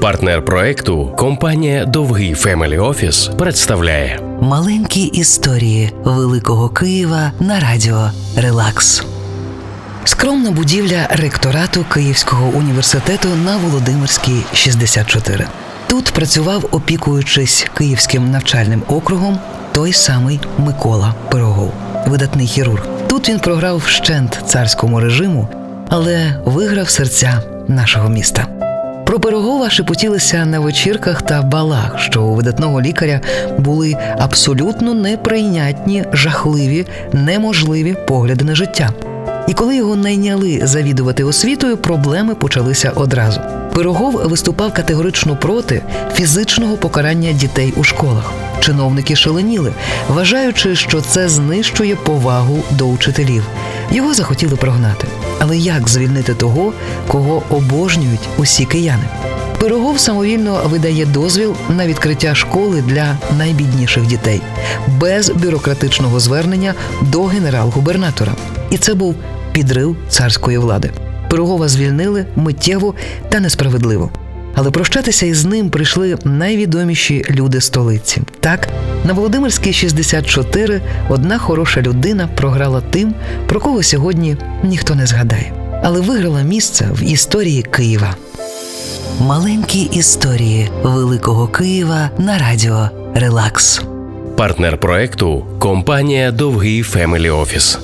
Партнер проекту компанія Довгий Family Office представляє Маленькі історії Великого Києва на радіо Релакс. Скромна будівля ректорату Київського університету на Володимирській 64. Тут працював, опікуючись Київським навчальним округом, той самий Микола Пирогов, видатний хірург. Тут він програв вщент царському режиму, але виграв серця нашого міста. Про Пирогова шепотілися на вечірках та балах, що у видатного лікаря були абсолютно неприйнятні, жахливі, неможливі погляди на життя. І коли його найняли завідувати освітою, проблеми почалися одразу. Пирогов виступав категорично проти фізичного покарання дітей у школах. Чиновники шаленіли, вважаючи, що це знищує повагу до учителів. Його захотіли прогнати. Але як звільнити того, кого обожнюють усі кияни? Пирогов самовільно видає дозвіл на відкриття школи для найбідніших дітей без бюрократичного звернення до генерал-губернатора. І це був підрив царської влади. Пирогова звільнили миттєво та несправедливо. Але прощатися із ним прийшли найвідоміші люди столиці. Так, на Володимирській 64 одна хороша людина програла тим, про кого сьогодні ніхто не згадає, але виграла місце в історії Києва. Маленькі історії Великого Києва на радіо Релакс. партнер проекту компанія Довгий Family Office.